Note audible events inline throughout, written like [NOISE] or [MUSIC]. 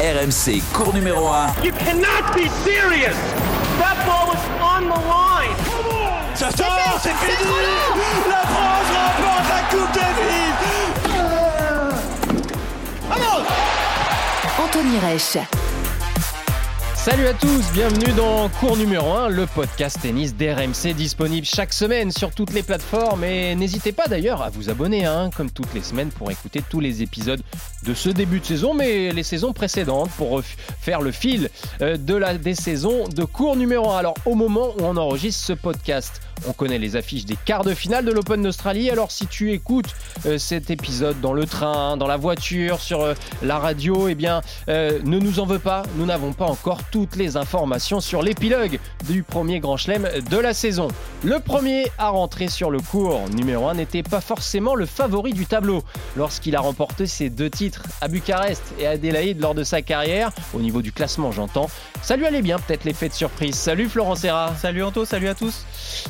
RMC, cours numéro 1. You cannot be serious. That ball was on the line. Ça sort, c'est fini. La France remporte la Coupe Davis. Vamos Anthony Reich. Salut à tous, bienvenue dans Cours numéro 1, le podcast tennis d'RMC disponible chaque semaine sur toutes les plateformes et n'hésitez pas d'ailleurs à vous abonner hein, comme toutes les semaines pour écouter tous les épisodes de ce début de saison mais les saisons précédentes pour faire le fil euh, de la, des saisons de Cours numéro 1. Alors au moment où on enregistre ce podcast, on connaît les affiches des quarts de finale de l'Open d'Australie. Alors si tu écoutes euh, cet épisode dans le train, dans la voiture, sur euh, la radio, eh bien ne nous en veux pas, nous n'avons pas encore toutes les informations sur l'épilogue du premier Grand Chelem de la saison. Le premier à rentrer sur le cours numéro 1 n'était pas forcément le favori du tableau lorsqu'il a remporté ses deux titres à Bucarest et à Adélaïde lors de sa carrière, au niveau du classement j'entends. Ça lui allait bien peut-être l'effet de surprise. Salut Florent Serra. Salut Anto, salut à tous.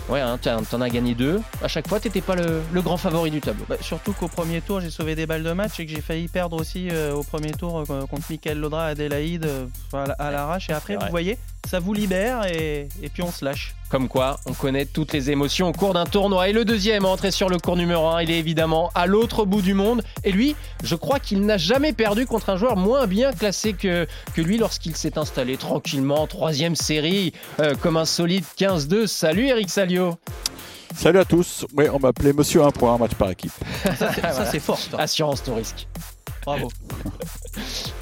Ouais, hein, t'en as gagné deux. À chaque fois, t'étais pas le, grand favori du tableau. Bah, surtout qu'au premier tour, j'ai sauvé des balles de match et que j'ai failli perdre aussi euh, au premier tour euh, contre Michael Laudra à Adélaïde euh, à l'arrache. Et après, vous voyez, ça vous libère et, puis on se lâche. Comme quoi, on connaît toutes les émotions au cours d'un tournoi. Et le deuxième à entrer sur le cours numéro 1, il est évidemment à l'autre bout du monde. Et lui, je crois qu'il n'a jamais perdu contre un joueur moins bien classé que, que lui lorsqu'il s'est installé tranquillement, troisième série, euh, comme un solide 15-2. Salut Eric Salio Salut à tous. Oui, on m'appelait Monsieur 1 pour un match par équipe. ça, c'est [LAUGHS] fort. Assurance tout risque. Bravo. [LAUGHS]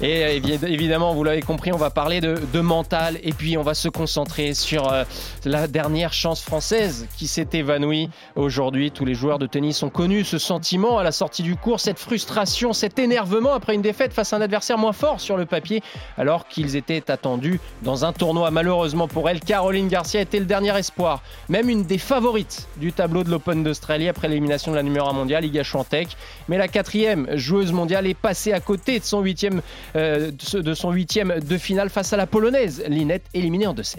Et évidemment, vous l'avez compris, on va parler de, mental et puis on va se concentrer sur euh, la dernière chance française qui s'est évanouie aujourd'hui. Tous les joueurs de tennis ont connu ce sentiment à la sortie du cours, cette frustration, cet énervement après une défaite face à un adversaire moins fort sur le papier, alors qu'ils étaient attendus dans un tournoi. Malheureusement pour elle, Caroline Garcia était le dernier espoir, même une des favorites du tableau de l'Open d'Australie après l'élimination de la numéro 1 mondiale, Iga Swiatek. Mais la quatrième joueuse mondiale est passée à côté de son huitième euh, de son huitième de finale face à la polonaise. Linette éliminée en 2-7.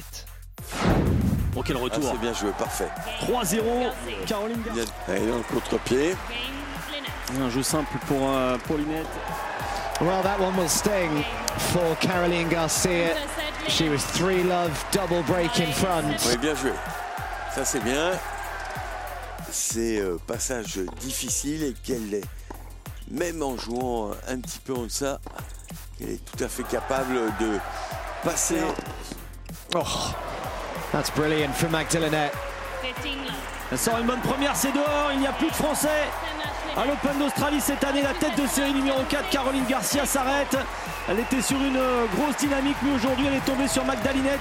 Bon, quel retour. Ah, c'est bien joué, parfait. 3-0, Caroline Garcia. Elle est dans le contre-pied. Un jeu simple pour, euh, pour Linette. Well, that one was sting for Caroline Garcia. She was three love, double break in front. Oui, bien joué. Ça, c'est bien. C'est euh, passage difficile et qu'elle est même en jouant un petit peu en ça, elle est tout à fait capable de passer. Oh, that's brilliant from Magdalena. Elle sort une bonne première, c'est dehors, il n'y a plus de Français. À l'Open d'Australie cette année, la tête de série numéro 4, Caroline Garcia s'arrête. Elle était sur une grosse dynamique, mais aujourd'hui elle est tombée sur Magdalinette.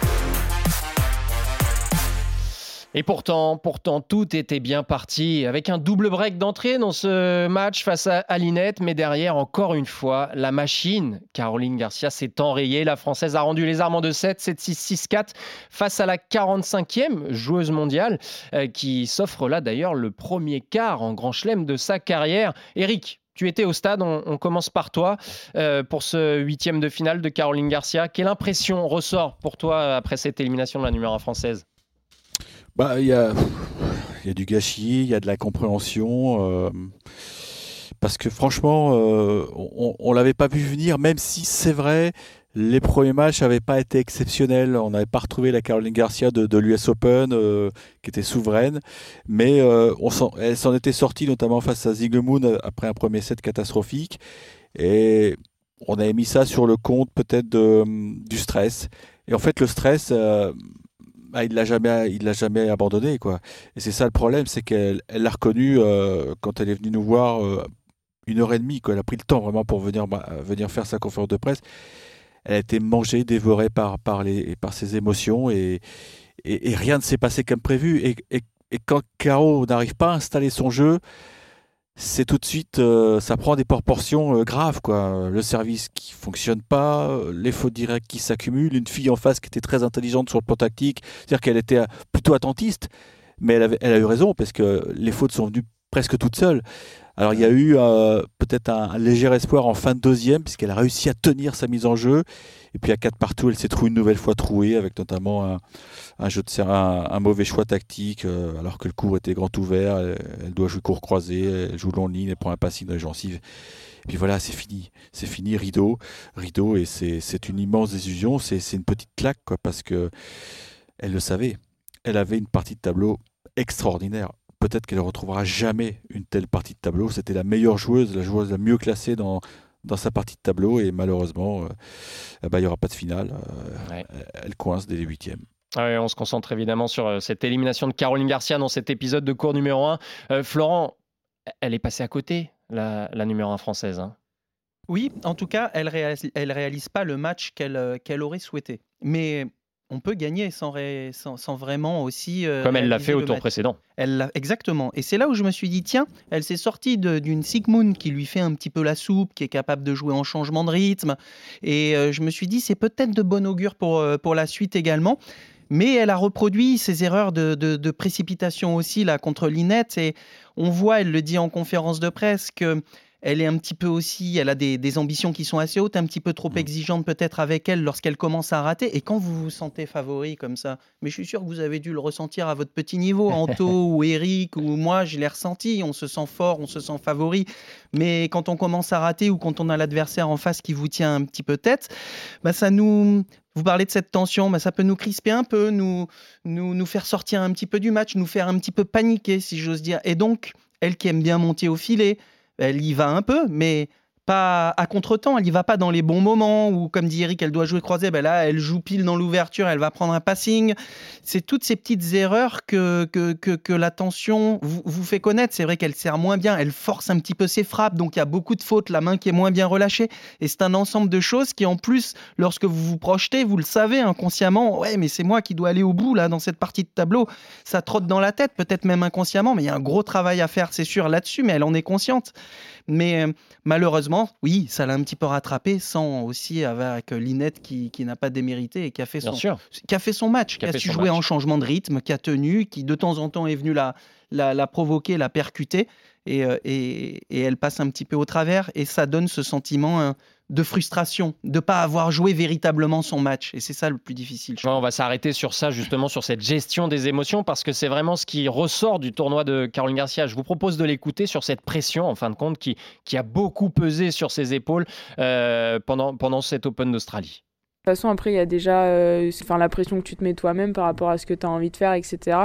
Et pourtant, tout était bien parti avec un double break d'entrée dans ce match face à Alinette. Mais derrière, encore une fois, la machine, Caroline Garcia, s'est enrayée. La Française a rendu les armes en 2-7, 7-6, 6-4 face à la 45e joueuse mondiale euh, qui s'offre là d'ailleurs le premier quart en grand chelem de sa carrière. Eric, tu étais au stade, on, commence par toi euh, pour ce huitième de finale de Caroline Garcia. Quelle impression ressort pour toi après cette élimination de la numéro 1 française? Bah, il y a, y a du gâchis, il y a de la compréhension. Euh, parce que franchement, euh, on ne l'avait pas vu venir, même si c'est vrai, les premiers matchs n'avaient pas été exceptionnels. On n'avait pas retrouvé la Caroline Garcia de, l'US Open, euh, qui était souveraine. Mais on elle s'en était sortie, notamment face à Zigmund, après un premier set catastrophique. Et on avait mis ça sur le compte peut-être du stress. Et en fait, le stress, bah, il l'a jamais, il l'a jamais abandonné quoi. Et c'est ça le problème, c'est qu'elle l'a reconnu euh, quand elle est venue nous voir euh, une heure et demie. Quoi. Elle a pris le temps vraiment pour venir, bah, venir faire sa conférence de presse. Elle a été mangée, dévorée par, par, les, par ses émotions et, et, rien ne s'est passé comme prévu. Et, et, et quand Caro n'arrive pas à installer son jeu, c'est tout de suite, euh, ça prend des proportions euh, graves. Quoi. Le service qui fonctionne pas, euh, les fautes directes qui s'accumulent, une fille en face qui était très intelligente sur le plan tactique, c'est-à-dire qu'elle était plutôt attentiste, mais elle, avait, elle, a eu raison parce que les fautes sont venues presque toutes seules. Alors il y a eu peut-être un, léger espoir en fin de deuxième, puisqu'elle a réussi à tenir sa mise en jeu. Et puis à 4 partout, elle s'est trouvée une nouvelle fois trouée, avec notamment un, jeu de un, mauvais choix tactique, euh, alors que le cours était grand ouvert. Elle, doit jouer court croisé, elle joue long ligne, elle prend un passing dans les gencives. puis voilà, c'est fini. C'est fini, rideau. Rideau, et c'est une immense désillusion. C'est une petite claque, parce que elle le savait. Elle avait une partie de tableau extraordinaire. Peut-être qu'elle ne retrouvera jamais une telle partie de tableau. C'était la meilleure joueuse, la joueuse la mieux classée dans, dans sa partie de tableau. Et malheureusement, euh, eh ben, il n'y aura pas de finale. Euh, elle coince dès les huitièmes. on se concentre évidemment sur euh, cette élimination de Caroline Garcia dans cet épisode de cours numéro 1. Florent, elle est passée à côté, la, numéro 1 française. Hein. Oui, en tout cas, elle réalise, elle réalise pas le match qu'elle qu'elle aurait souhaité. Mais on peut gagner sans, sans, vraiment aussi. Euh, Comme elle l'a fait au tour précédent. Elle exactement. Et c'est là où je me suis dit tiens, elle s'est sortie d'une Sigmund qui lui fait un petit peu la soupe, qui est capable de jouer en changement de rythme. Et euh, je me suis dit c'est peut-être de bon augure pour, euh, pour la suite également. Mais elle a reproduit ses erreurs de, de précipitation aussi là contre Linette. Et on voit, elle le dit en conférence de presse, que elle est un petit peu aussi, elle a des, ambitions qui sont assez hautes, un petit peu trop mm. exigeantes peut-être avec elle lorsqu'elle commence à rater. Et quand vous vous sentez favori comme ça, mais je suis sûr que vous avez dû le ressentir à votre petit niveau, [LAUGHS] Anto ou Eric ou moi, je l'ai ressenti. On se sent fort, on se sent favori. Mais quand on commence à rater ou quand on a l'adversaire en face qui vous tient un petit peu tête, bah ça nous, vous parlez de cette tension, bah ça peut nous crisper un peu, nous, nous, nous faire sortir un petit peu du match, nous faire un petit peu paniquer, si j'ose dire. Et donc, elle qui aime bien monter au filet, elle y va un peu, mais pas à contre-temps, elle y va pas dans les bons moments où, comme dit Eric, elle doit jouer croisée. Ben là, elle joue pile dans l'ouverture, elle va prendre un passing. C'est toutes ces petites erreurs que, que, que, la tension vous, vous, fait connaître. C'est vrai qu'elle sert moins bien, elle force un petit peu ses frappes, donc il y a beaucoup de fautes, la main qui est moins bien relâchée. Et c'est un ensemble de choses qui, en plus, lorsque vous vous projetez, vous le savez inconsciemment, ouais, mais c'est moi qui dois aller au bout là dans cette partie de tableau. Ça trotte dans la tête, peut-être même inconsciemment, mais il y a un gros travail à faire, c'est sûr, là-dessus, mais elle en est consciente. Mais euh, malheureusement, oui, ça l'a un petit peu rattrapé, sans aussi avec Linette qui, qui n'a pas démérité et qui a fait, son, qui a fait son match, qui, a, su jouer en changement de rythme, qui a tenu, qui de temps en temps est venu la, la, la provoquer, la percuter. Et, euh, et, et, elle passe un petit peu au travers. Et ça donne ce sentiment. Hein, de frustration, de ne pas avoir joué véritablement son match. Et c'est ça le plus difficile. on va s'arrêter sur ça, justement, sur cette gestion des émotions, parce que c'est vraiment ce qui ressort du tournoi de Caroline Garcia. Je vous propose de l'écouter sur cette pression, en fin de compte, qui, qui a beaucoup pesé sur ses épaules euh, pendant, pendant cet Open d'Australie. De toute façon, après, il y a déjà euh, la pression que tu te mets toi-même par rapport à ce que tu as envie de faire, etc.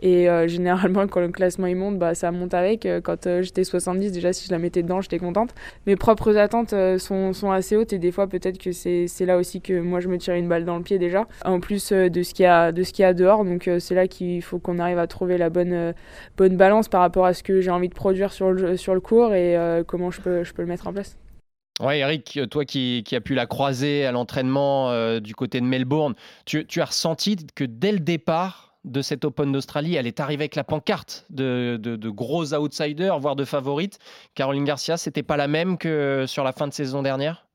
Et euh, [LAUGHS] généralement, quand le classement il monte, bah, ça monte avec. Euh, quand j'étais 70, déjà, si je la mettais dedans, j'étais contente. Mes propres attentes sont, assez hautes et des fois, peut-être que c'est là aussi que moi, je me tire une balle dans le pied déjà, en plus de ce qu'il y, a, dehors. Donc, c'est là qu'il faut qu'on arrive à trouver la bonne, balance par rapport à ce que j'ai envie de produire sur le, cours et comment je peux le mettre en place. Oui, Eric, toi qui, as pu la croiser à l'entraînement euh, du côté de Melbourne, tu, as ressenti que dès le départ de cet Open d'Australie, elle est arrivée avec la pancarte de, gros outsiders, voire de favorites. Caroline Garcia, c'était pas la même que sur la fin de saison dernière?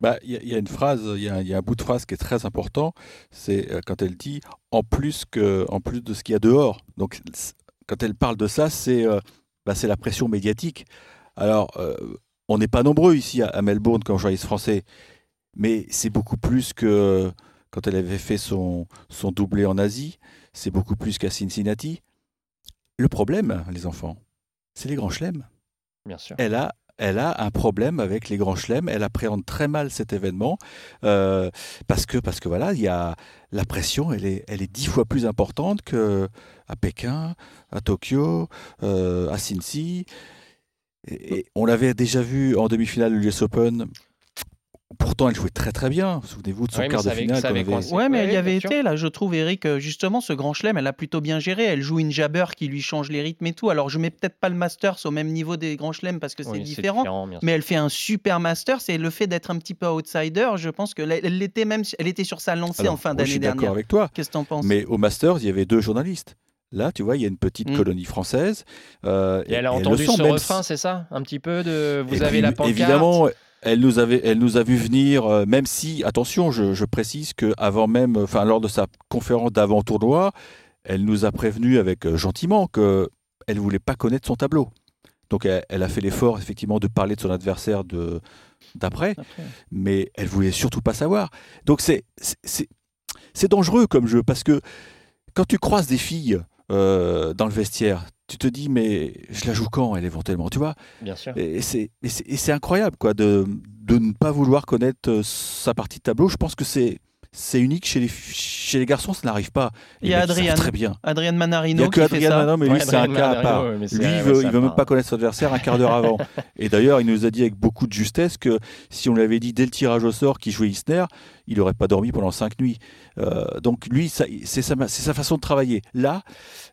Bah, il y, a une phrase, il y, a un bout de phrase qui est très important, c'est euh, quand elle dit en plus que, en plus de ce qu'il y a dehors. Donc, quand elle parle de ça, c'est euh, bah, c'est la pression médiatique. Alors, on n'est pas nombreux ici à, Melbourne comme journaliste français, mais c'est beaucoup plus que quand elle avait fait son, son doublé en Asie, c'est beaucoup plus qu'à Cincinnati. Le problème, les enfants, c'est les grands chelems. Bien sûr. Elle a, elle a un problème avec les grands chelems. Elle appréhende très mal cet événement euh, parce que parce que voilà, il y a la pression. Elle est elle est dix fois plus importante que à Pékin, à Tokyo, euh, à Cincy. Et, on l'avait déjà vu en demi-finale de l'US Open. Pourtant, elle jouait très très bien. Souvenez-vous de son quart de finale. Ouais, mais elle y avait été là. Je trouve Eric euh, justement ce grand chelem, elle a plutôt bien géré. Elle joue une jabber qui lui change les rythmes et tout. Alors je mets peut-être pas le Masters au même niveau des grands chelems parce que c'est différent. mais elle fait un super Masters et le fait d'être un petit peu outsider, je pense que elle était même, elle était sur sa lancée en fin d'année dernière. D'accord avec toi. Qu'est-ce que t'en penses? Mais au Masters, il y avait deux journalistes. Là, tu vois, il y a une petite mm. colonie française. Euh, et elle a entendu ce refrain, c'est ça Un petit peu de vous avez la pancarte Évidemment, elle nous, avait, elle nous a vu venir, euh, même si, attention, je, précise qu'avant même, enfin, lors de sa conférence d'avant-tournoi, elle nous a prévenu avec euh, gentiment qu'elle ne voulait pas connaître son tableau. Donc elle, a fait l'effort effectivement de parler de son adversaire de d'après, mais elle voulait surtout pas savoir. Donc c'est c'est dangereux comme jeu parce que quand tu croises des filles euh, dans le vestiaire, tu te dis, mais je la joue quand, elle, éventuellement, tu vois? Bien sûr. Et c'est incroyable, quoi, de, de ne pas vouloir connaître euh, sa partie de tableau. Je pense que c'est c'est unique chez les, chez les garçons, ça n'arrive pas. Il y a Adrian, très bien. Adrian Il n'y Manarino a que Adrien. Manon, mais lui, Ouais, c'est un Adrien cas à Manarino, part. Lui, il ouais, veut, même pas connaître son adversaire un quart d'heure avant. Et d'ailleurs, il nous a dit avec beaucoup de justesse que si on lui avait dit dès le tirage au sort qu'il jouait Isner, il n'aurait pas dormi pendant cinq nuits. Euh, donc lui, c'est sa, sa façon de travailler. Là,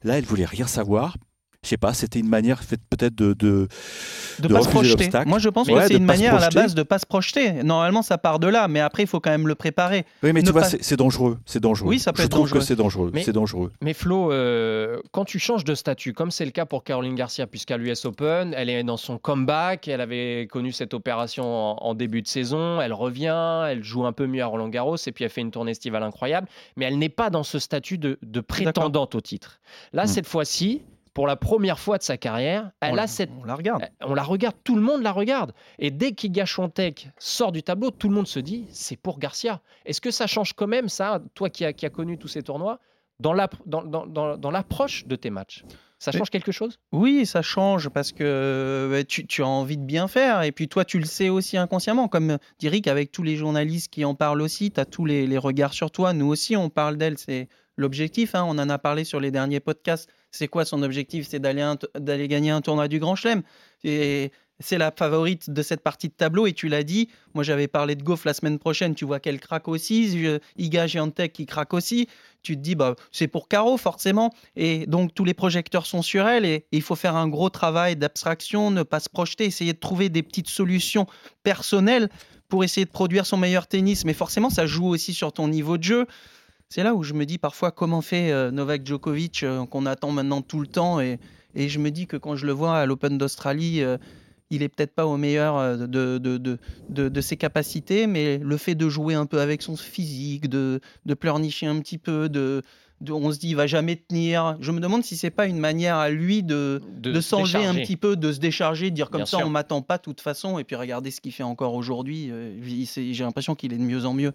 là, elle voulait rien savoir. Je sais pas, c'était une manière peut-être de, de, de, de pas se projeter. Moi, je pense Ouais, que c'est une manière à la base de pas se projeter. Normalement, ça part de là, mais après, il faut quand même le préparer. Oui, mais Ne tu vois, pas- c'est c'est dangereux. C'est dangereux. Oui, ça peut Je être trouve dangereux. que c'est dangereux. Mais- C'est dangereux. Mais Flo, euh, quand tu changes de statut, comme c'est le cas pour Caroline Garcia, puisqu'à l'US Open, elle est dans son comeback, elle avait connu cette opération en, en début de saison, elle revient, elle joue un peu mieux à Roland Garros, et puis elle fait une tournée estivale incroyable, mais elle n'est pas dans ce statut de, de prétendante au titre. Là, Mm. cette fois-ci, pour la première fois de sa carrière, elle on, a la- cette on la regarde. on la regarde, tout le monde la regarde. Et dès qu'Iga Swiatek sort du tableau, tout le monde se dit c'est pour Garcia. Est-ce que ça change quand même ça, toi qui as qui a connu tous ces tournois, dans l'app- dans- dans- dans- dans l'approche de tes matchs? Ça change quelque chose? Oui, ça change parce que euh, tu, tu as envie de bien faire et puis toi, tu le sais aussi inconsciemment. Comme dit Rick, avec tous les journalistes qui en parlent aussi, tu as tous les, les regards sur toi. Nous aussi, on parle d'elle. C'est l'objectif. hein. On en a parlé sur les derniers podcasts. C'est quoi son objectif? C'est d'aller gagner un tournoi du Grand Chelem. Et c'est la favorite de cette partie de tableau. Et tu l'as dit, moi j'avais parlé de Goff la semaine prochaine. Tu vois qu'elle craque aussi. Je- Iga Giantec qui craque aussi. Tu te dis, bah, c'est pour Caro forcément. Et donc tous les projecteurs sont sur elle. Et il faut faire un gros travail d'abstraction, ne pas se projeter, essayer de trouver des petites solutions personnelles pour essayer de produire son meilleur tennis. Mais forcément, ça joue aussi sur ton niveau de jeu. C'est là où je me dis parfois comment fait euh, Novak Djokovic euh, qu'on attend maintenant tout le temps et, et je me dis que quand je le vois à l'Open d'Australie, euh, il est peut-être pas au meilleur de, de, de, de- ses capacités, mais le fait de jouer un peu avec son physique, de, de pleurnicher un petit peu, de, on se dit il va jamais tenir. Je me demande si c'est pas une manière à lui de, De de, se s'enlever un petit peu, de se décharger, de dire comme Bien ça sûr. on m'attend pas de toute façon et puis regardez ce qu'il fait encore aujourd'hui. J'ai l'impression qu'il est de mieux en mieux.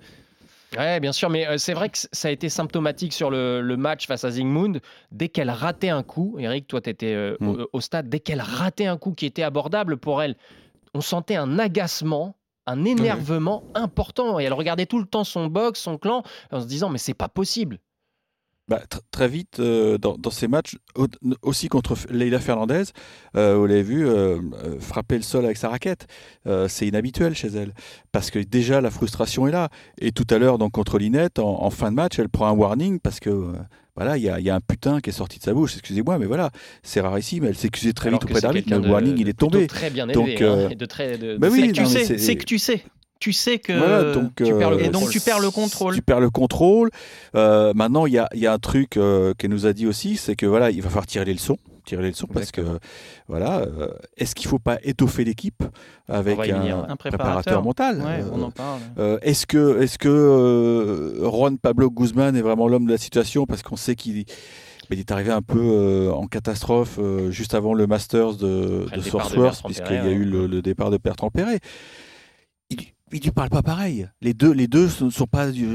Ouais, bien sûr, mais euh, c'est vrai que ça a été symptomatique sur le, le match face à Zingmund. Dès qu'elle ratait un coup, Eric, toi, tu étais Mm. au, au stade, dès qu'elle ratait un coup qui était abordable pour elle, on sentait un agacement, un énervement important. Et elle regardait tout le temps son box, son clan, en se disant, mais c'est pas possible. Bah, tr- très vite, euh, dans, dans ces matchs, au- aussi contre Leila Fernandez, euh, vous l'avez vu, euh, euh, frapper le sol avec sa raquette. C'est inhabituel chez elle. Parce que déjà, la frustration est là. Et tout à l'heure, donc, contre Linette, en, en fin de match, elle prend un warning parce que. voilà, il y, a- il y a un putain qui est sorti de sa bouche. Excusez-moi, mais voilà, c'est rarissime. Elle s'est excusée très Alors vite auprès quelqu'un Le de- warning, il de est tombé. très bien Donc, élevé. euh, hein, de très, de- bah oui, c'est que tu sais, c'est que tu sais. Tu sais que Voilà, donc, tu perds le euh, et donc contrôle. tu perds le contrôle. Tu perds le contrôle. Euh, maintenant, il y a, y a un truc euh, qu'elle nous a dit aussi, c'est que voilà, il va falloir tirer les leçons, tirer les leçons parce que voilà, euh, est-ce qu'il faut pas étoffer l'équipe avec un, préparateur, préparateur. mental? Ouais, Euh, on en parle. euh, Est-ce que, est-ce que euh, Juan Pablo Guzman est vraiment l'homme de la situation? Parce qu'on sait qu'il il est arrivé un peu euh, en catastrophe euh, juste avant le Masters de, Après Sourceworth, puisqu'il y a eu hein. le, le départ de Bertrand Perret. Il, il lui parle pas pareil. Les deux, les deux ne sont pas. du-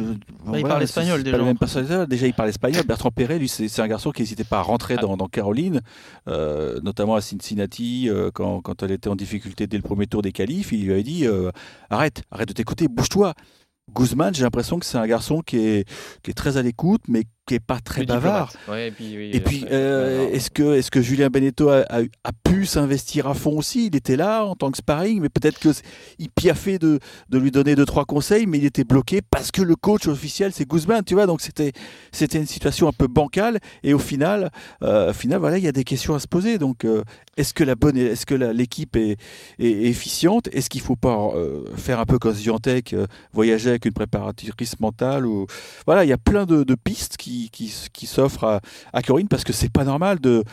Bah, il parle espagnol, déjà, pas même personnage. Déjà, il parle espagnol. Bertrand Perret, lui, c'est c'est un garçon qui n'hésitait pas à rentrer Ah. dans, dans Caroline, euh, notamment à Cincinnati, euh, quand, quand elle était en difficulté dès le premier tour des qualifs. Il lui avait dit euh, Arrête, arrête de t'écouter, bouge-toi. Guzman, j'ai l'impression que c'est un garçon qui est, qui est très à l'écoute, mais qui est pas très bavard. Ouais, et puis, oui, Et euh, puis, euh, est-ce que, est que Julien Beneteau a, a- a pu s'investir à fond aussi? Il était là en tant que sparring, mais peut-être qu'il piaffait de, de lui donner deux, trois conseils, mais il était bloqué parce que le coach officiel, c'est Guzman, tu vois? Donc, c'était c'était une situation un peu bancale. Et au final, euh, au final voilà, il y a des questions à se poser. Donc, euh, est-ce que la bonne, est-ce que l'équipe est, est- est efficiente? Est-ce qu'il faut pas faire un peu comme Zviantec, euh, voyager avec une préparatrice mentale ou... Voilà, il y a plein de, de pistes qui, qui, qui s'offrent à, à Corinne parce que c'est pas normal de,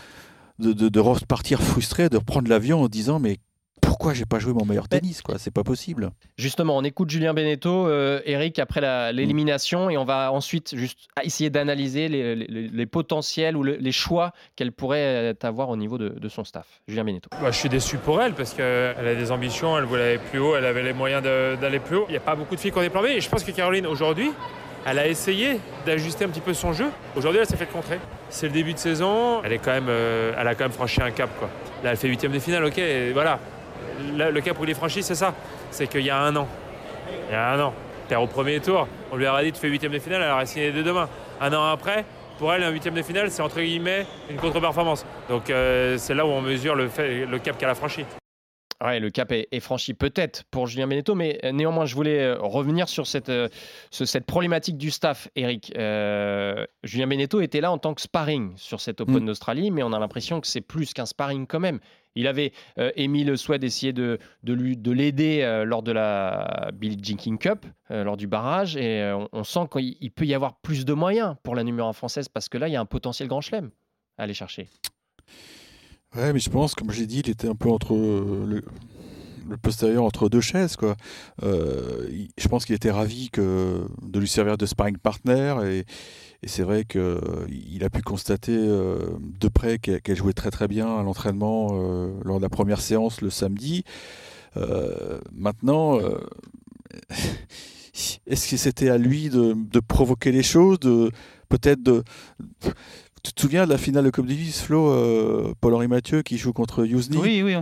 de, de, de repartir frustré, de reprendre l'avion en disant mais pourquoi j'ai pas joué mon meilleur tennis quoi? C'est pas possible. Justement, on écoute Julien Beneteau, euh, Eric, après la- l'élimination, et on va ensuite juste essayer d'analyser les, les- les potentiels ou le- les choix qu'elle pourrait euh, avoir au niveau de, de son staff. Julien Beneteau. Bah, je suis déçu pour elle parce qu'elle a des ambitions, elle voulait aller plus haut, elle avait les moyens de- d'aller plus haut. Il n'y a pas beaucoup de filles qui ont des plans B et je pense que Caroline aujourd'hui, elle a essayé d'ajuster un petit peu son jeu. Aujourd'hui, elle s'est fait contrer. c'est le début de saison. Elle, euh, a quand même franchi un cap. Quoi. Là, elle fait huitième de finale, ok. Voilà. le cap où il est franchi, c'est ça. C'est qu'il y a un an. Il y a un an. Terre au premier tour. On lui a dit tu fais huitième de finale, elle aurait signé dès demain. Un an après, pour elle, un huitième de finale, c'est entre guillemets une contre-performance. Donc euh, c'est là où on mesure le cap qu'elle a franchi. Ouais, le cap est, franchi peut-être pour Julien Beneteau, mais euh, néanmoins, je voulais euh, revenir sur cette, cette problématique du staff, Eric. Julien Beneteau était là en tant que sparring sur cette Open mm. d'Australie, mais on a l'impression que c'est plus qu'un sparring quand même. Il avait émis le souhait d'essayer de, de, de l'aider lors de la Billie Jean King Cup, lors du barrage, et on, sent qu'il peut y avoir plus de moyens pour la numéro 1 française, parce que là, il y a un potentiel grand chelem à aller chercher. Ouais, mais je pense, comme j'ai dit, il était un peu entre le, postérieur entre deux chaises. Quoi. Euh, je pense qu'il était ravi que, de lui servir de sparring partner et, c'est vrai qu'il a pu constater euh, de près qu'elle jouait très très bien à l'entraînement euh, lors de la première séance le samedi. maintenant, [LAUGHS] est-ce que c'était à lui de, provoquer les choses, de peut-être de tu te souviens de la finale de Coupe Davis, Flo, euh, Paul-Henri Mathieu qui joue contre Yousni Oui, oui.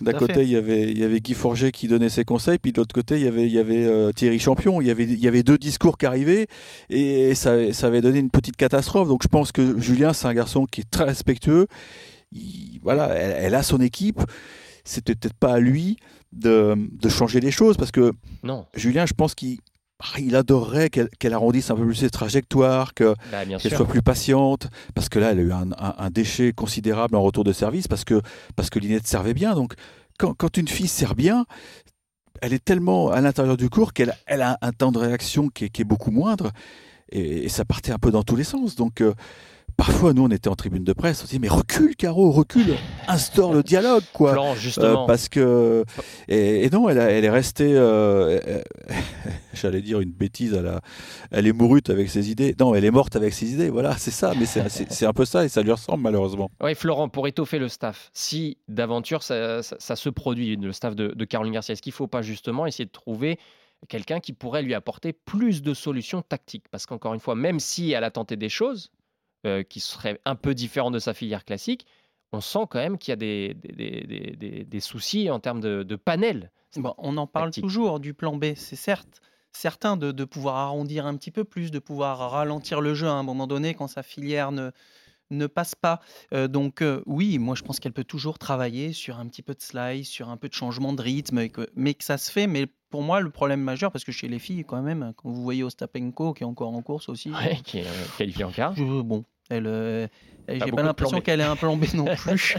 D'un côté, il y, avait, il y avait Guy Forget qui donnait ses conseils, puis de l'autre côté, il y avait, il y avait euh, Thierry Champion. Il y, avait, il y avait deux discours qui arrivaient et ça, ça avait donné une petite catastrophe. Donc je pense que Julien, c'est un garçon qui est très respectueux. voilà, elle, a son équipe. C'était peut-être pas à lui de, de, changer les choses parce que non. Julien, je pense qu'il il adorerait qu'elle arrondisse un peu plus ses trajectoires, bah, qu'elle soit plus patiente, parce que là, elle a eu un, déchet considérable en retour de service, parce que, parce que Linette servait bien. Donc, quand, une fille sert bien, elle est tellement à l'intérieur du cours qu'elle elle a un temps de réaction qui est, beaucoup moindre, et, ça partait un peu dans tous les sens. Donc, euh, Parfois, nous, on était en tribune de presse, on se dit mais recule, Caro, recule, instaure le dialogue, quoi. Euh, justement. parce que et, non, elle, elle est restée, euh, [LAUGHS] j'allais dire une bêtise, elle, elle est mourute avec ses idées. Non, elle est morte avec ses idées. Voilà, c'est ça. Mais c'est un peu ça et ça lui ressemble malheureusement. Oui, Florent, pour étoffer le staff, si d'aventure ça, se produit, le staff de, de Caroline Garcia, est-ce qu'il ne faut pas justement essayer de trouver quelqu'un qui pourrait lui apporter plus de solutions tactiques? Parce qu'encore une fois, même si elle a tenté des choses, euh, qui serait un peu différent de sa filière classique, on sent quand même qu'il y a des, des, des, soucis en termes de, panel. Bon, on en parle toujours du plan B, c'est certes certain de, de, pouvoir arrondir un petit peu plus, de pouvoir ralentir le jeu à un moment donné quand sa filière ne, ne passe pas. Euh, donc euh, oui, moi je pense qu'elle peut toujours travailler sur un petit peu de slice, sur un peu de changement de rythme, mais que ça se fait. Mais pour moi, le problème majeur, parce que chez les filles, quand même, quand vous voyez Ostapenko qui est encore en course aussi, qui est qualifié en quart, bon, elle, euh, j'ai pas l'impression qu'elle ait un plan B non [LAUGHS] plus,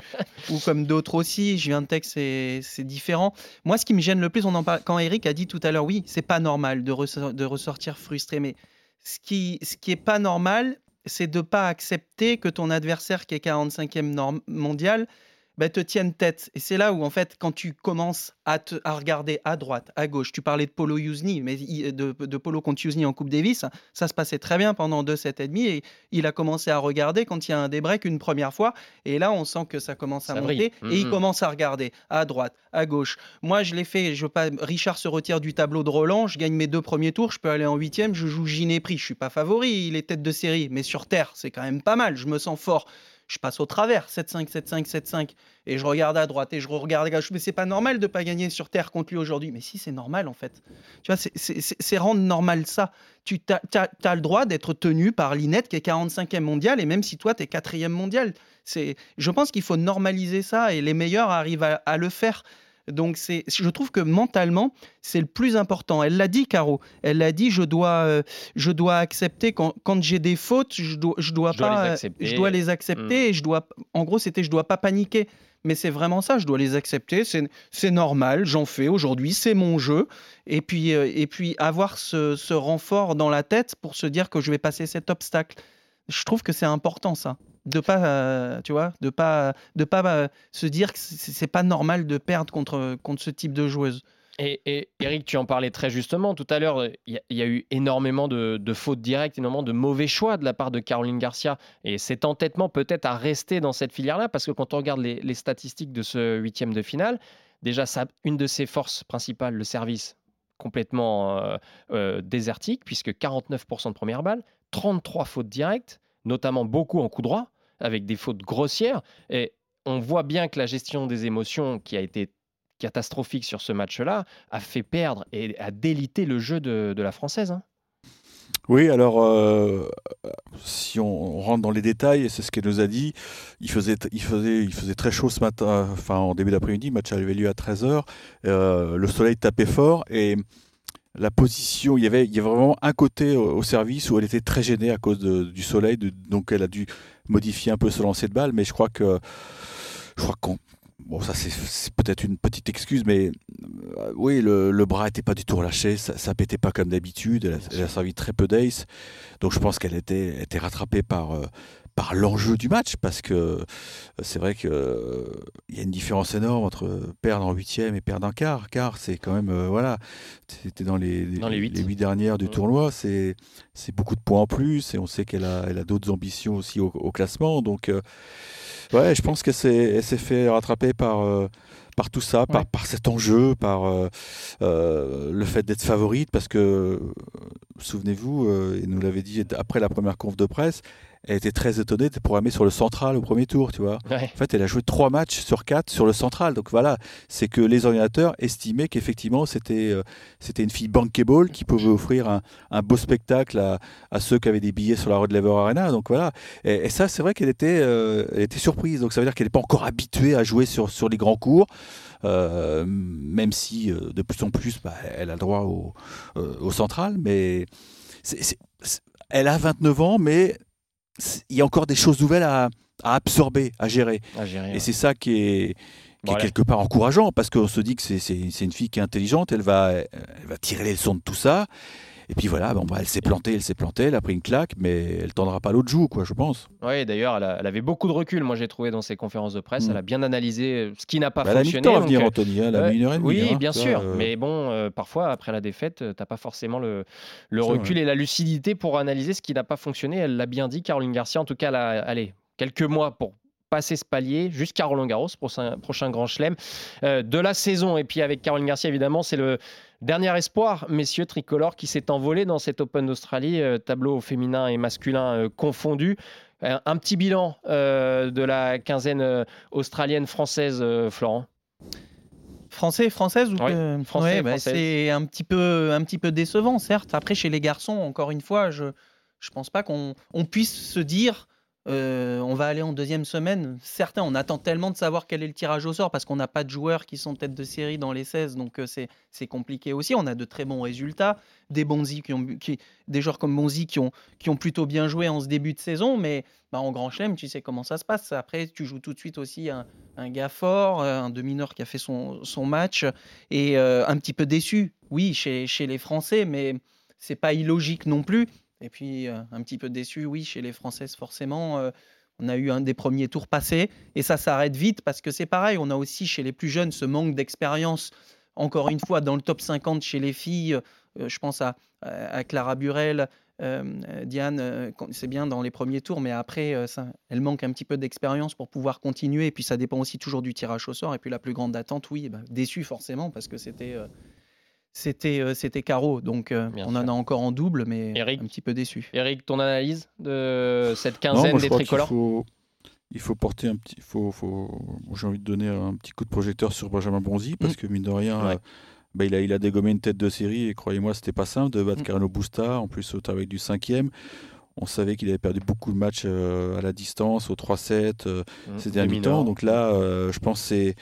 ou comme d'autres aussi. Je viens de texte, c'est, c'est différent. Moi, ce qui me gêne le plus, on en parle, quand Eric a dit tout à l'heure, oui, c'est pas normal de, de ressortir frustré, mais ce qui, ce qui est pas normal, c'est de pas accepter que ton adversaire qui est 45e mondial bah, te tienne tête. Et c'est là où, en fait, quand tu commences à, te, à regarder à droite, à gauche, tu parlais de Polo Yuzny, mais de, de Polo contre Yuzny en Coupe Davis, ça se passait très bien pendant deux sets et demi, et il a commencé à regarder quand il y a un débreak une première fois, et là, on sent que ça commence à monter, et il commence à regarder à droite, à gauche. Moi, je l'ai fait, je pas, Richard se retire du tableau de Roland, je gagne mes deux premiers tours, je peux aller en huitième, je joue Giné-Prix, je suis pas favori, il est tête de série, mais sur Terre, c'est quand même pas mal, je me sens fort je passe au travers, 7-5, 7-5, 7-5, et je regarde à droite et je regarde à gauche. Mais c'est pas normal de pas gagner sur Terre contre lui aujourd'hui. Mais si, c'est normal en fait. Tu vois, c'est rendre normal ça. Tu as, le droit d'être tenu par Linette qui est 45e mondial, et même si toi, tu es 4e mondial. Je pense qu'il faut normaliser ça, et les meilleurs arrivent à le faire. Donc c'est, je trouve que mentalement, c'est le plus important. Elle l'a dit, Caro. Elle l'a dit. Je dois, euh, je dois accepter quand, j'ai des fautes, je dois, je dois pas, je dois les accepter. Mm. Et je dois, en gros, c'était, je dois pas paniquer. Mais c'est vraiment ça. Je dois les accepter. C'est, normal. J'en fais aujourd'hui. C'est mon jeu. Et puis, euh, et puis avoir ce, ce renfort dans la tête pour se dire que je vais passer cet obstacle. Je trouve que c'est important ça de pas, euh, tu vois, de pas, de pas euh, se dire que c'est pas normal de perdre contre, contre ce type de joueuse. Et, Eric, tu en parlais très justement tout à l'heure. Il y, a eu énormément de, fautes directes, énormément de mauvais choix de la part de Caroline Garcia. Et cet entêtement peut-être à rester dans cette filière-là, parce que quand on regarde les, statistiques de ce huitième de finale, déjà, ça, une de ses forces principales, le service, complètement euh, désertique, puisque 49% de première balle, 33 fautes directes, notamment beaucoup en coup droit. Avec des fautes grossières. Et on voit bien que la gestion des émotions qui a été catastrophique sur ce match-là a fait perdre et a délité le jeu de, la française. Hein. Oui, alors euh, si on rentre dans les détails, c'est ce qu'elle nous a dit. Il faisait, il, faisait, il faisait très chaud ce matin, enfin en début d'après-midi. Le match avait lieu à 13h. Euh, le soleil tapait fort et la position, il y avait, il y avait vraiment un côté au, service où elle était très gênée à cause du soleil. donc elle a dû modifier un peu ce lancer de balle. Mais je crois que je crois qu'on Bon, ça c'est peut-être une petite excuse, mais euh, oui, le, bras n'était pas du tout relâché, ça, pétait pas comme d'habitude, elle, a servi très peu d'ace, donc je pense qu'elle était, était rattrapée par, euh, par l'enjeu du match, parce que euh, c'est vrai qu'il il y a une différence énorme entre perdre en huitième et perdre en quart. Quart, c'est quand même, voilà, c'était dans les, dans les, huit. dernières du tournoi, c'est beaucoup de points en plus, et on sait qu'elle a, elle a d'autres ambitions aussi au, au classement, donc Ouais, je pense qu'elle s'est, fait rattraper par, euh, par tout ça, par, par cet enjeu, par euh, euh, le fait d'être favorite, parce que, souvenez-vous, et nous l'avait dit après la première conf de presse, elle était très étonnée d'être programmée sur le central au premier tour, tu vois. En fait, elle a joué trois matchs sur quatre sur le central. Donc voilà, c'est que les ordinateurs estimaient qu'effectivement, c'était euh, c'était une fille bankable qui pouvait offrir un, un beau spectacle à, à, ceux qui avaient des billets sur la Rod Lever Arena. Donc voilà. Et, ça, c'est vrai qu'elle était, euh, elle était surprise. Donc ça veut dire qu'elle n'est pas encore habituée à jouer sur, sur les grands cours. Euh, même si de plus en plus, bah, elle a le droit au, au central. Mais elle a 29 ans, mais il y a encore des choses nouvelles à, absorber, à gérer. et c'est ça qui est, quelque part encourageant parce qu'on se dit que c'est une fille qui est intelligente, elle va, elle va tirer les leçons de tout ça. Et puis voilà, bon, bah, elle s'est plantée, elle s'est plantée, elle a pris une claque, mais elle tendra pas l'autre joue, quoi, je pense. Oui, d'ailleurs, elle, avait beaucoup de recul, moi j'ai trouvé dans ses conférences de presse. Elle a bien analysé euh, ce qui n'a pas fonctionné. Elle a mis le temps à venir, Anthony, elle a mis une heure et demie. Oui, hein, bien sûr, euh. mais bon, euh, parfois, après la défaite, tu n'as pas forcément le, le recul et la lucidité pour analyser ce qui n'a pas fonctionné. Elle l'a bien dit, Caroline Garcia, en tout cas, elle a, allez, quelques mois pour passer ce palier jusqu'à Roland Garros, prochain, prochain grand chelem de la saison. Et puis avec Caroline Garcia, évidemment, c'est le Dernier espoir, messieurs tricolores, qui s'est envolé dans cet Open d'Australie, euh, tableau féminin et masculin euh, confondu. Un, petit bilan euh, de la quinzaine australienne française, Florent? Français, française ou français, bah, C'est un petit peu, un petit peu décevant, certes. Après, chez les garçons, encore une fois, je, je pense pas qu'on puisse se dire euh, on va aller en deuxième semaine. Certains, on attend tellement de savoir quel est le tirage au sort parce qu'on n'a pas de joueurs qui sont tête de série dans les 16, donc euh, c'est compliqué aussi. On a de très bons résultats, des Bonzi qui ont, des joueurs comme Bonzi qui ont, qui ont plutôt bien joué en ce début de saison, mais bah, en Grand Chelem, tu sais comment ça se passe. Après, tu joues tout de suite aussi un, gars fort, euh, un demi-nord qui a fait son, match et un petit peu déçu, oui, chez, chez les Français, mais c'est pas illogique non plus. Et puis, euh, un petit peu déçu, oui, chez les Françaises, forcément. Euh, on a eu un des premiers tours passés et ça s'arrête vite parce que c'est pareil. On a aussi chez les plus jeunes ce manque d'expérience. Encore une fois, dans le top 50 chez les filles, euh, je pense à, Clara Burel, Diane, c'est bien dans les premiers tours, mais après, elle manque un petit peu d'expérience pour pouvoir continuer. Et puis, ça dépend aussi toujours du tirage au sort. Et puis, la plus grande attente, oui, bah, déçu forcément parce que c'était c'était euh, c'était Caro. Donc euh, on en a encore en double, mais un petit peu déçu. Eric, ton analyse de cette quinzaine des tricolores il faut, porter un petit. Faut, faut... J'ai envie de donner un petit coup de projecteur sur Benjamin Bonzi parce mm. que mine de rien. Euh, bah, il, a, il a dégommé une tête de série et croyez-moi, c'était pas simple de battre mm. Carlo Busta, en plus avec du cinquième. On savait qu'il avait perdu beaucoup de matchs à la distance, au 3-7, mm. ces derniers temps. Donc là, je pense que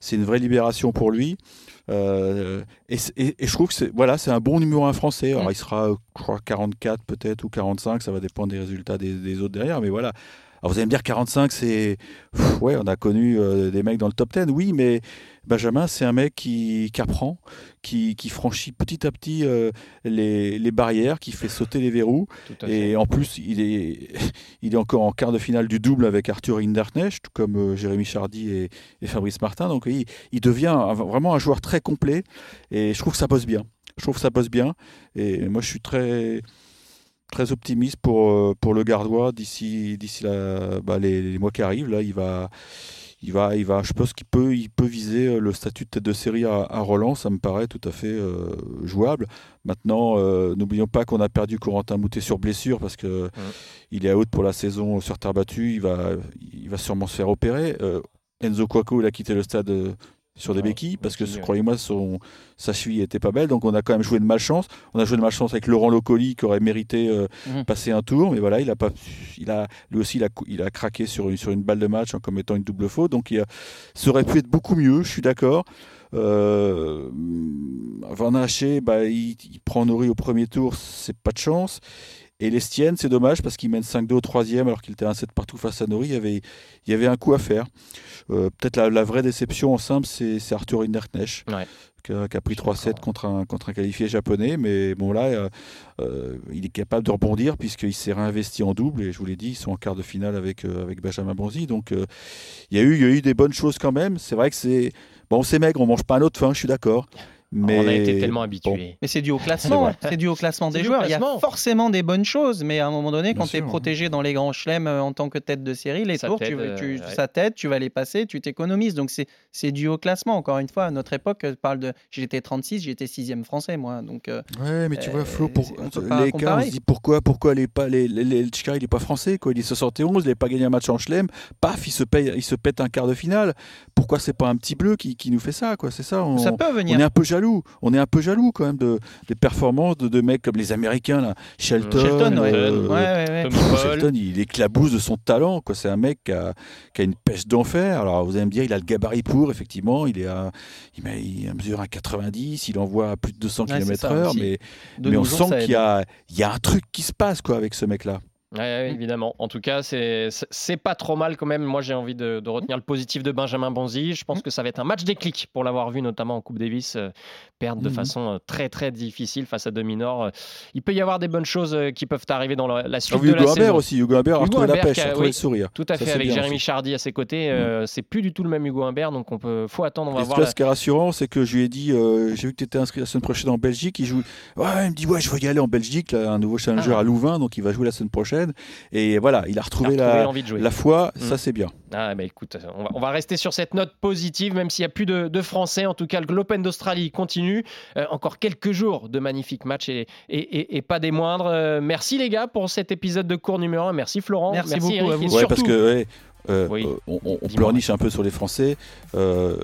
c'est une vraie libération pour lui. Euh, et, je trouve que c'est voilà, c'est un bon numéro 1 français. Alors, mm. il sera, je crois, 44 peut-être ou 45, ça va dépendre des résultats des, autres derrière. Mais voilà. Alors vous allez me dire 45, c'est. Ouais, on a connu euh, des mecs dans le top 10, oui, mais Benjamin, c'est un mec qui, apprend, qui, franchit petit à petit euh, les, barrières, qui fait sauter les verrous. Et en plus, il est, [LAUGHS] il est encore en quart de finale du double avec Arthur Hinderknecht, tout comme euh, Jérémy Chardy et, Fabrice Martin. Donc il, il devient vraiment un joueur très complet. Et je trouve que ça bosse bien. Je trouve que ça bosse bien. Et moi, je suis très très optimiste pour, euh, pour le Gardois d'ici d'ici bah, les, les, mois qui arrivent. Là, il va il va, il va, je pense qu'il peut, il peut viser euh, le statut de tête de série à, à Roland. Ça me paraît tout à fait euh, jouable. Maintenant, euh, n'oublions pas qu'on a perdu Corentin Moutet sur blessure parce que il est out pour la saison sur terre battue. Il va, il va sûrement se faire opérer. Euh, Enzo Cuoco, il a quitté le stade sur des béquilles parce que croyez-moi son sa cheville était pas belle donc on a quand même joué de malchance on a joué de malchance avec Laurent Locoli qui aurait mérité euh, Mhm. passer un tour mais voilà il a pas il a lui aussi il a, il a craqué sur une, sur une balle de match en commettant une double faute donc il a- ça aurait pu être beaucoup mieux je suis d'accord euh, Van Haché, bah, il, il prend Nori au premier tour, c'est pas de chance. Et l'Estienne, c'est dommage parce qu'il mène 5-2 au troisième alors qu'il était un 7 partout face à Nori. Il y avait, il y avait un coup à faire. Euh, Peut-être la, la vraie déception en simple, c'est Arthur Hinderknecht Ouais. qui, a, qui a pris 3-7 contre un, contre un qualifié japonais. Mais bon, là, euh, euh, il est capable de rebondir puisqu'il s'est réinvesti en double. Et je vous l'ai dit, ils sont en quart de finale avec, euh, avec Benjamin Bonzi. Donc euh, il, y a eu, il y a eu des bonnes choses quand même. C'est vrai que c'est. Bon, c'est maigre, on mange pas un autre fin, je suis d'accord. Mais On a été tellement habitués. Mais [LAUGHS] c'est dû au classement, C'est dû au classement des joueurs. Il y a forcément des bonnes choses, mais à un moment donné, quand tu es protégé dans les grands chelems euh, en tant que tête de série, les Ça tours, tu, tu- euh, ouais. ça t'aide, tu vas les passer, tu t'économises. Donc c'est c'est dû au classement. Encore une fois, à notre époque, je parle de j'étais 36, j'étais 6 français, moi. Donc euh, Ouais, mais tu vois, Flo, Euh, pour, on les cas, on se dit pourquoi, pourquoi les, pas, les, les, les- le Chika, il est pas français, quoi. Il est 71, il n'a pas gagné un match en chelem, paf, il se, paye, il se pète un quart de finale. Pourquoi c'est pas un petit bleu qui, qui nous fait ça, quoi? C'est ça, on, ça peut on venir. est un peu jaloux. On est un peu jaloux quand même de, des performances de, de mecs comme les Américains, là. Shelton. Shelton, ouais. euh, Ouais, ouais, ouais. Tom Pff, Paul. Shelton, il éclabousse de son talent. Quoi. C'est un mec qui a, qui a une pêche d'enfer. Alors, vous allez me dire, il a le gabarit pour, effectivement. Il, est à, il, met- il mesure à 90, il envoie à plus de 200 Ouais, c'est ça km/h. Mais, De mais on sent qu'il y a, il y a un truc qui se passe quoi, avec ce mec-là. Ouais, ouais, évidemment. En tout cas, c'est pas trop mal quand même. Moi, j'ai envie de, de retenir le positif de Benjamin Bonzi. Je pense que ça va être un match déclic pour l'avoir vu, notamment en Coupe Davis, euh, perdre de Mhm. façon euh, très très difficile face à Dominor. Euh, Il peut y avoir des bonnes choses euh, qui peuvent arriver dans la, la suite oui, de la Hugo Humbert saison. aussi. Hugo Humbert a retrouvé la pêche, a- oui, le sourire. Tout à fait, avec bien Jérémy. Chardy à ses côtés. euh, c'est plus du tout le même Hugo Humbert, donc on peut, faut attendre. On va Et voir. là, la- ce qui est rassurant, c'est que je lui ai dit, j'ai vu que tu étais inscrit la semaine prochaine en Belgique. Il joue. Ouais, il me dit, ouais, je veux y aller en Belgique, là, un nouveau challenger Ah. à Louvain, donc il va jouer la semaine prochaine. Et voilà, il a retrouvé, Il a retrouvé la, l'envie de jouer. la foi, Mm. ça c'est bien. Ah, bah écoute, on va, on va rester sur cette note positive, même s'il n'y a plus de, de Français. En tout cas, l'Open d'Australie continue. Euh, encore quelques jours de magnifiques matchs et, et, et- et pas des moindres. Euh, merci les gars pour cet épisode de cours numéro 1. Merci Florent. Merci beaucoup Eric. à vous. Et Ouais, surtout- parce que ouais, euh, Oui. euh, on, pleurniche un peu sur les Français. Euh,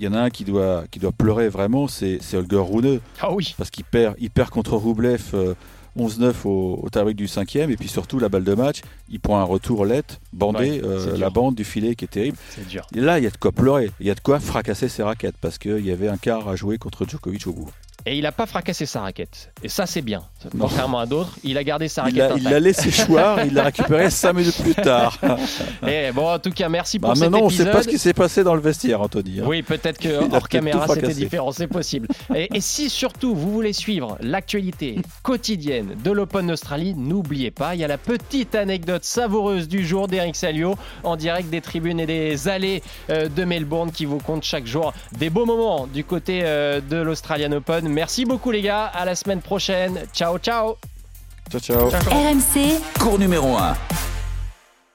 Il y en a un qui doit, qui doit pleurer vraiment, c'est c'est Holger Rune, Ah oui. parce qu'il perd, il perd contre Roublev euh, 11-9 au, au tie-break du cinquième, et puis surtout la balle de match, il prend un retour lette, bandé, Ouais, euh, la bande du filet qui est terrible. C'est dur. Et là, il y a de quoi pleurer, il y a de quoi fracasser ses raquettes, parce qu'il y avait un quart à jouer contre Djokovic au bout. Et il n'a pas fracassé sa raquette. Et ça, c'est bien. Contrairement à d'autres, il a gardé sa raquette il l'a laissé choir, il l'a récupéré [LAUGHS] 5 minutes plus tard. [LAUGHS] Et bon, en tout cas, merci pour Ah, cet maintenant, on ne épisode. sait pas ce qui s'est passé dans le vestiaire, Anthony. hein. Oui, peut-être que Il hors caméra c'était différent, c'est possible. Et, et si surtout vous voulez suivre l'actualité quotidienne de l'Open d'Australie, n'oubliez pas, il y a la petite anecdote savoureuse du jour d'Eric Salio en direct des tribunes et des allées euh, de Melbourne qui vous compte chaque jour des beaux moments du côté euh, de l'Australian Open. Merci beaucoup les gars, à la semaine prochaine. Ciao ciao. Ciao, ciao. RMC, Cours numéro 1.